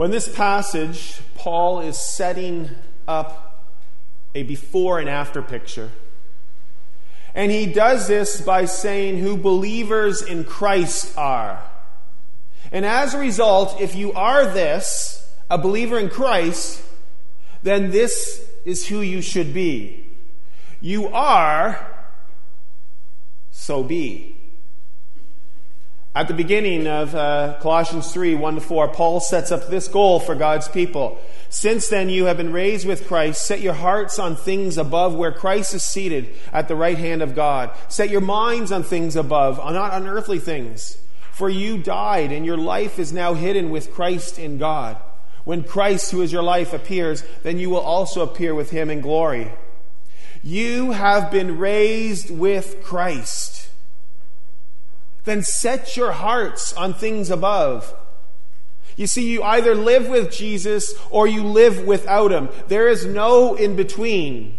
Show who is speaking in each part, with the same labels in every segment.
Speaker 1: When this passage, Paul is setting up a before and after picture. And he does this by saying who believers in Christ are. And as a result, if you are this, a believer in Christ, then this is who you should be. You are, so be. At the beginning of uh, Colossians 3 1 to 4, Paul sets up this goal for God's people. Since then you have been raised with Christ. Set your hearts on things above where Christ is seated at the right hand of God. Set your minds on things above, not on earthly things. For you died, and your life is now hidden with Christ in God. When Christ, who is your life, appears, then you will also appear with him in glory. You have been raised with Christ then set your hearts on things above. You see, you either live with Jesus or you live without him. There is no in between.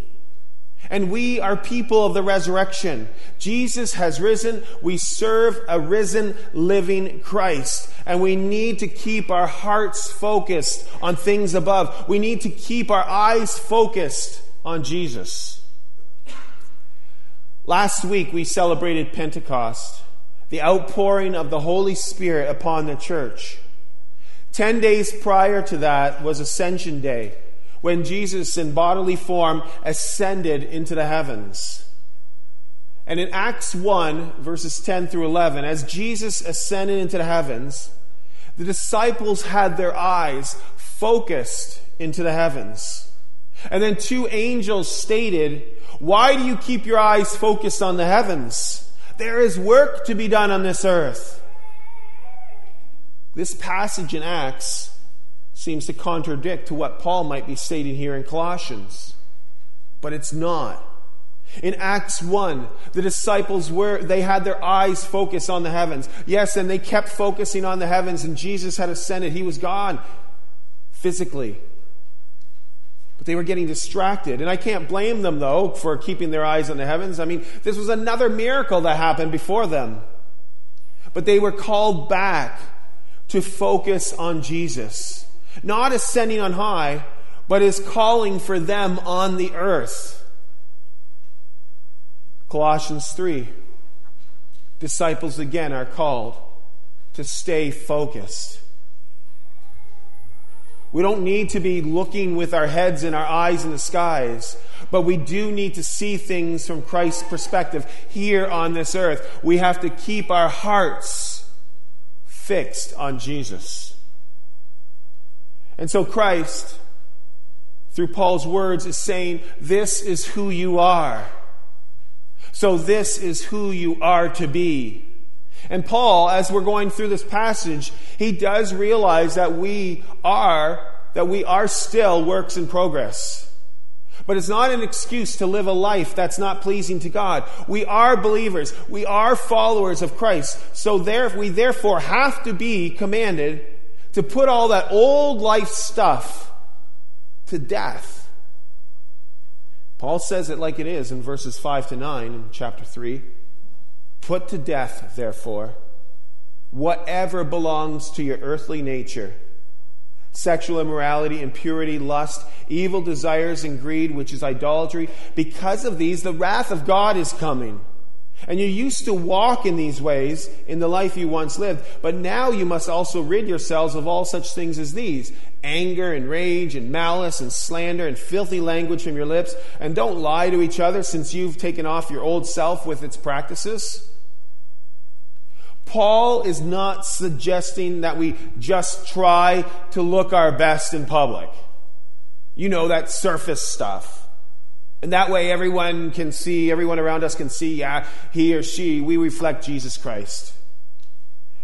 Speaker 1: And we are people of the resurrection. Jesus has risen. We serve a risen, living Christ. And we need to keep our hearts focused on things above. We need to keep our eyes focused on Jesus. Last week we celebrated Pentecost the outpouring of the Holy Spirit upon the church. Ten days prior to that was Ascension Day, when Jesus, in bodily form, ascended into the heavens. And in Acts 1, verses 10 through 11, as Jesus ascended into the heavens, the disciples had their eyes focused into the heavens. And then two angels stated, Why do you keep your eyes focused on the heavens? There is work to be done on this earth. This passage in Acts seems to contradict to what Paul might be stating here in Colossians. But it's not. In Acts 1, the disciples were, they had their eyes focused on the heavens. Yes, and they kept focusing on the heavens, and Jesus had ascended. He was gone physically. But they were getting distracted. And I can't blame them, though, for keeping their eyes on the heavens. I mean, this was another miracle that happened before them. But they were called back to focus on Jesus. Not ascending on high, but his calling for them on the earth. Colossians 3. Disciples again are called to stay focused. We don't need to be looking with our heads and our eyes in the skies, but we do need to see things from Christ's perspective here on this earth. We have to keep our hearts fixed on Jesus. And so Christ, through Paul's words, is saying, This is who you are. So this is who you are to be. And Paul, as we're going through this passage, he does realize that we are, that we are still works in progress. But it's not an excuse to live a life that's not pleasing to God. We are believers. We are followers of Christ. So there, we therefore have to be commanded to put all that old life stuff to death. Paul says it like it is in verses 5 to 9 in chapter 3. Put to death, therefore, whatever belongs to your earthly nature sexual immorality, impurity, lust, evil desires, and greed, which is idolatry. Because of these, the wrath of God is coming. And you used to walk in these ways in the life you once lived, but now you must also rid yourselves of all such things as these anger and rage and malice and slander and filthy language from your lips. And don't lie to each other since you've taken off your old self with its practices. Paul is not suggesting that we just try to look our best in public. You know, that surface stuff. And that way everyone can see, everyone around us can see, yeah, he or she, we reflect Jesus Christ.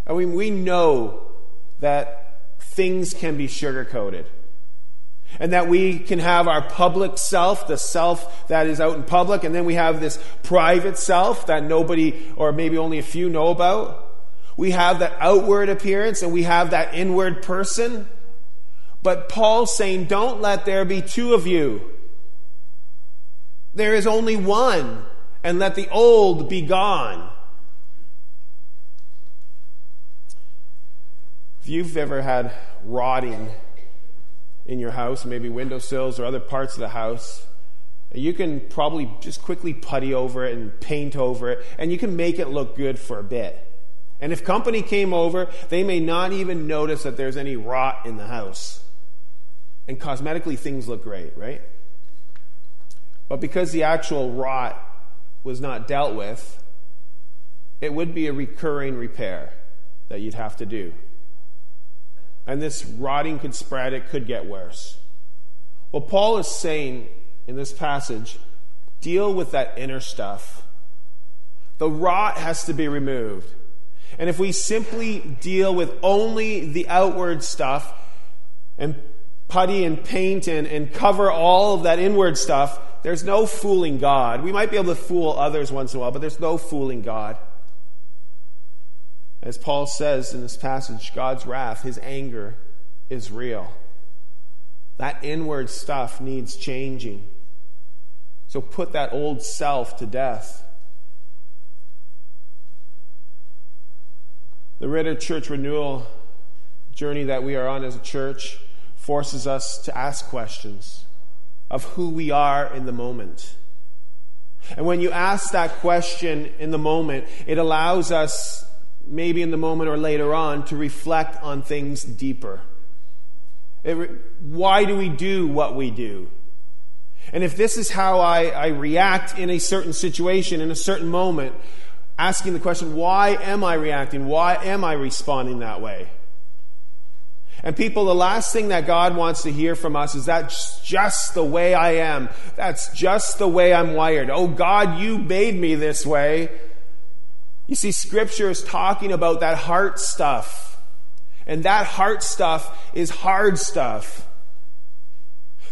Speaker 1: I mean, we know that things can be sugar coated. And that we can have our public self, the self that is out in public, and then we have this private self that nobody or maybe only a few know about. We have that outward appearance and we have that inward person. But Paul's saying, don't let there be two of you. There is only one, and let the old be gone. If you've ever had rotting in your house, maybe windowsills or other parts of the house. You can probably just quickly putty over it and paint over it, and you can make it look good for a bit. And if company came over, they may not even notice that there's any rot in the house. And cosmetically, things look great, right? But because the actual rot was not dealt with, it would be a recurring repair that you'd have to do. And this rotting could spread, it could get worse. Well, Paul is saying in this passage deal with that inner stuff. The rot has to be removed. And if we simply deal with only the outward stuff and putty and paint and, and cover all of that inward stuff, there's no fooling God. We might be able to fool others once in a while, but there's no fooling God. As Paul says in this passage, God's wrath, his anger, is real. That inward stuff needs changing. So put that old self to death. The Ritter Church renewal journey that we are on as a church forces us to ask questions of who we are in the moment. And when you ask that question in the moment, it allows us, maybe in the moment or later on, to reflect on things deeper. It, why do we do what we do? And if this is how I, I react in a certain situation, in a certain moment, asking the question, why am I reacting? Why am I responding that way? And people, the last thing that God wants to hear from us is that's just the way I am. That's just the way I'm wired. Oh God, you made me this way. You see, Scripture is talking about that heart stuff. And that heart stuff is hard stuff.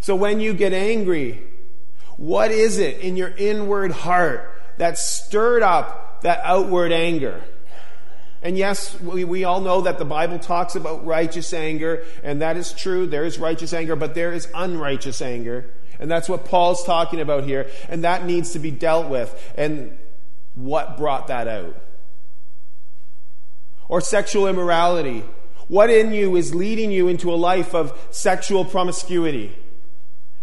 Speaker 1: So when you get angry, what is it in your inward heart that stirred up that outward anger? And yes, we, we all know that the Bible talks about righteous anger, and that is true. There is righteous anger, but there is unrighteous anger. And that's what Paul's talking about here. And that needs to be dealt with. And what brought that out? Or sexual immorality. What in you is leading you into a life of sexual promiscuity?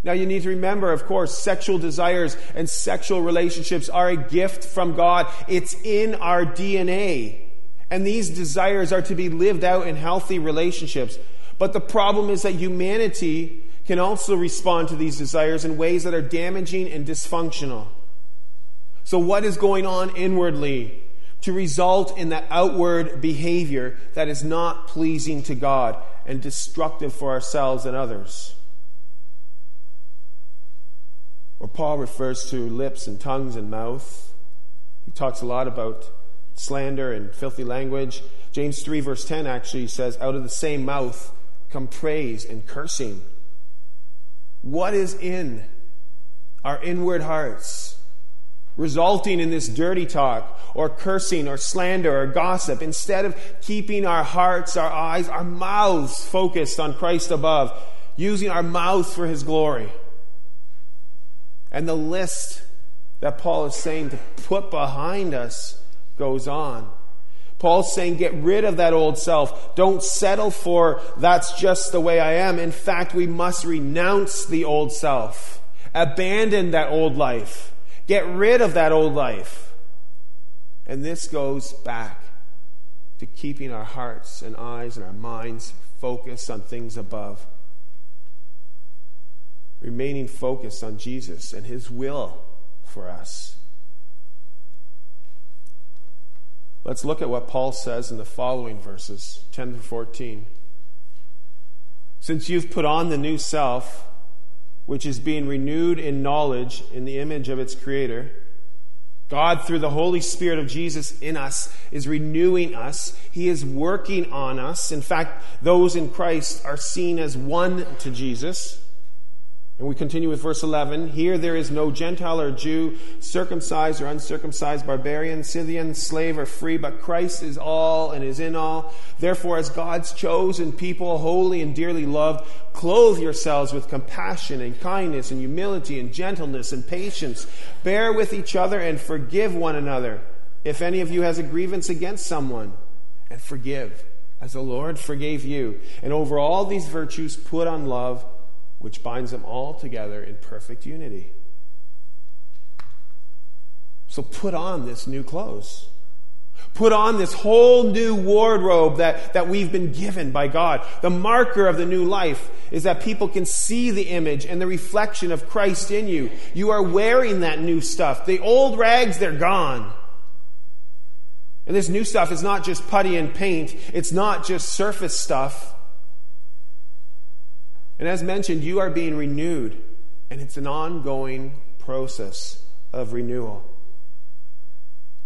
Speaker 1: Now, you need to remember, of course, sexual desires and sexual relationships are a gift from God. It's in our DNA. And these desires are to be lived out in healthy relationships. But the problem is that humanity can also respond to these desires in ways that are damaging and dysfunctional. So, what is going on inwardly to result in that outward behavior that is not pleasing to God and destructive for ourselves and others? Or Paul refers to lips and tongues and mouth. He talks a lot about slander and filthy language. James 3, verse 10 actually says, Out of the same mouth come praise and cursing. What is in our inward hearts? Resulting in this dirty talk or cursing or slander or gossip, instead of keeping our hearts, our eyes, our mouths focused on Christ above, using our mouth for His glory. And the list that Paul is saying to put behind us goes on. Paul's saying, get rid of that old self. Don't settle for that's just the way I am. In fact, we must renounce the old self, abandon that old life, get rid of that old life. And this goes back to keeping our hearts and eyes and our minds focused on things above. Remaining focused on Jesus and His will for us. Let's look at what Paul says in the following verses 10 to 14. Since you've put on the new self, which is being renewed in knowledge in the image of its creator, God, through the Holy Spirit of Jesus in us, is renewing us. He is working on us. In fact, those in Christ are seen as one to Jesus. And we continue with verse 11. Here there is no Gentile or Jew, circumcised or uncircumcised, barbarian, Scythian, slave or free, but Christ is all and is in all. Therefore, as God's chosen people, holy and dearly loved, clothe yourselves with compassion and kindness and humility and gentleness and patience. Bear with each other and forgive one another. If any of you has a grievance against someone, and forgive, as the Lord forgave you. And over all these virtues, put on love which binds them all together in perfect unity. So put on this new clothes. Put on this whole new wardrobe that, that we've been given by God. The marker of the new life is that people can see the image and the reflection of Christ in you. You are wearing that new stuff. The old rags, they're gone. And this new stuff is not just putty and paint, it's not just surface stuff. And as mentioned, you are being renewed, and it's an ongoing process of renewal.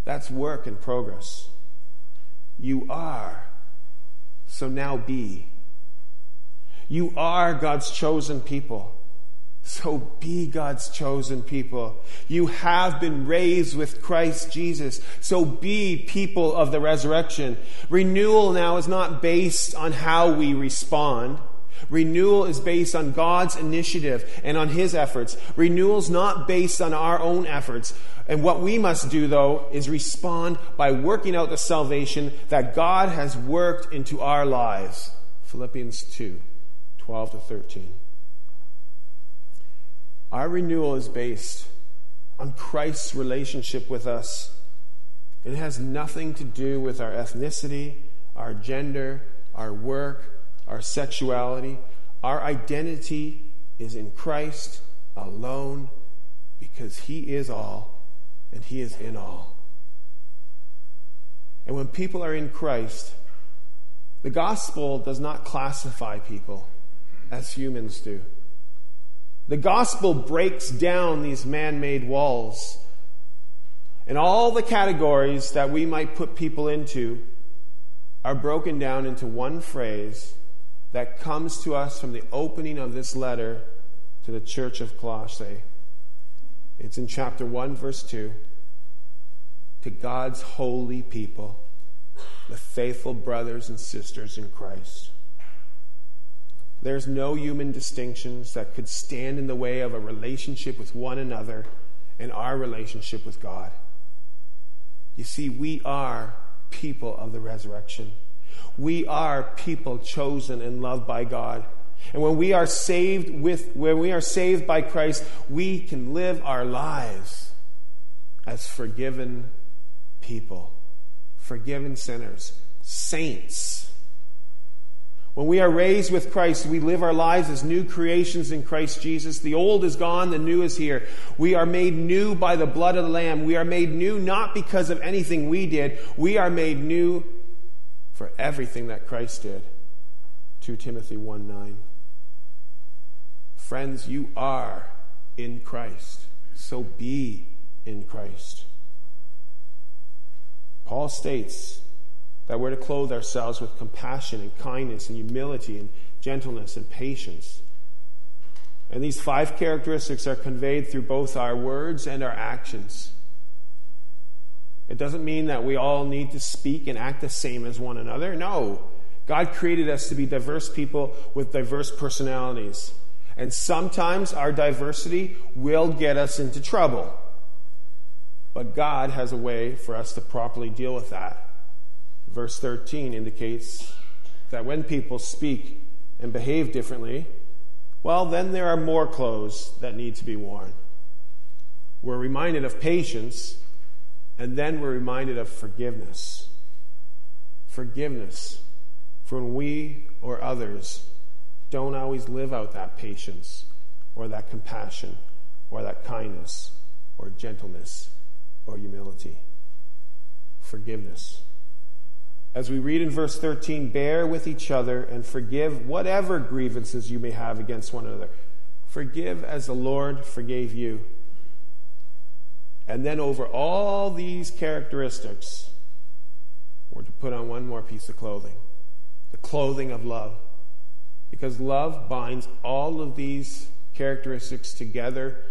Speaker 1: That's work in progress. You are, so now be. You are God's chosen people. So be God's chosen people. You have been raised with Christ Jesus. So be people of the resurrection. Renewal now is not based on how we respond. Renewal is based on God's initiative and on His efforts. Renewal is not based on our own efforts. And what we must do, though, is respond by working out the salvation that God has worked into our lives. Philippians 2 12 to 13. Our renewal is based on Christ's relationship with us. It has nothing to do with our ethnicity, our gender, our work, our sexuality. Our identity is in Christ alone because He is all and He is in all. And when people are in Christ, the gospel does not classify people as humans do. The gospel breaks down these man made walls. And all the categories that we might put people into are broken down into one phrase that comes to us from the opening of this letter to the church of Colossae. It's in chapter 1, verse 2. To God's holy people, the faithful brothers and sisters in Christ. There's no human distinctions that could stand in the way of a relationship with one another and our relationship with God. You see, we are people of the resurrection. We are people chosen and loved by God. And when we are saved with when we are saved by Christ, we can live our lives as forgiven people, forgiven sinners, saints when we are raised with Christ, we live our lives as new creations in Christ Jesus. The old is gone, the new is here. We are made new by the blood of the Lamb. We are made new not because of anything we did, we are made new for everything that Christ did. 2 Timothy 1 9. Friends, you are in Christ, so be in Christ. Paul states, that we're to clothe ourselves with compassion and kindness and humility and gentleness and patience. And these five characteristics are conveyed through both our words and our actions. It doesn't mean that we all need to speak and act the same as one another. No. God created us to be diverse people with diverse personalities. And sometimes our diversity will get us into trouble. But God has a way for us to properly deal with that verse 13 indicates that when people speak and behave differently, well, then there are more clothes that need to be worn. We're reminded of patience, and then we're reminded of forgiveness. Forgiveness for when we or others don't always live out that patience or that compassion or that kindness or gentleness or humility. Forgiveness as we read in verse 13, bear with each other and forgive whatever grievances you may have against one another. Forgive as the Lord forgave you. And then, over all these characteristics, we're to put on one more piece of clothing the clothing of love. Because love binds all of these characteristics together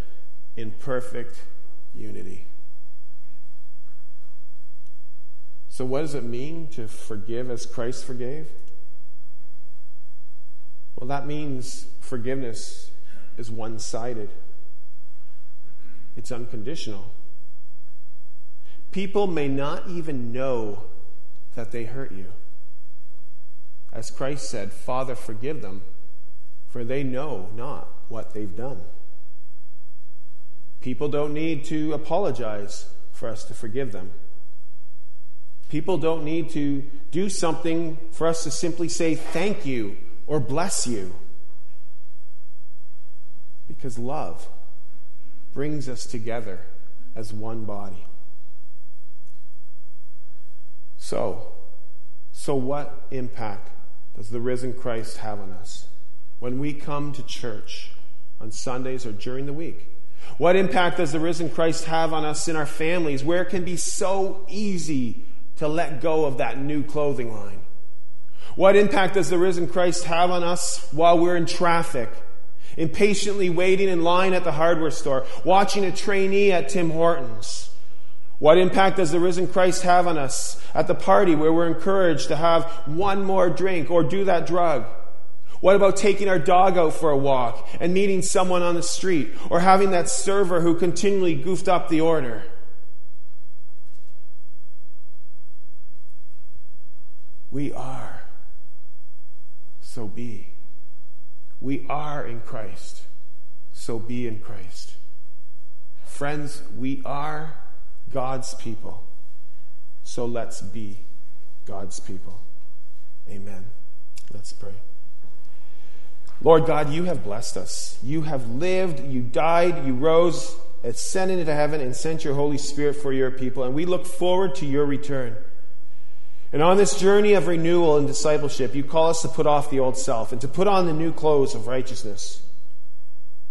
Speaker 1: in perfect unity. So, what does it mean to forgive as Christ forgave? Well, that means forgiveness is one sided, it's unconditional. People may not even know that they hurt you. As Christ said, Father, forgive them, for they know not what they've done. People don't need to apologize for us to forgive them. People don't need to do something for us to simply say thank you or bless you. Because love brings us together as one body. So, so what impact does the risen Christ have on us when we come to church on Sundays or during the week? What impact does the risen Christ have on us in our families where it can be so easy to let go of that new clothing line? What impact does the risen Christ have on us while we're in traffic impatiently waiting in line at the hardware store, watching a trainee at Tim Hortons? What impact does the risen Christ have on us at the party where we're encouraged to have one more drink or do that drug? What about taking our dog out for a walk and meeting someone on the street or having that server who continually goofed up the order? We are. So be. We are in Christ, so be in Christ. Friends, we are God's people, so let's be God's people. Amen. Let's pray. Lord God, you have blessed us. You have lived, you died, you rose, ascended into heaven, and sent your Holy Spirit for your people. And we look forward to your return. And on this journey of renewal and discipleship, you call us to put off the old self and to put on the new clothes of righteousness.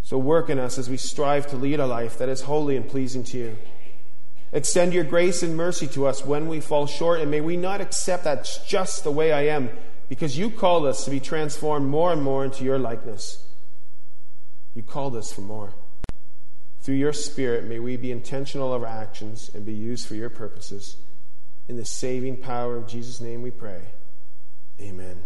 Speaker 1: So work in us as we strive to lead a life that is holy and pleasing to you. Extend your grace and mercy to us when we fall short, and may we not accept that's just the way I am, because you called us to be transformed more and more into your likeness. You called us for more. Through your Spirit, may we be intentional of our actions and be used for your purposes. In the saving power of Jesus' name we pray. Amen.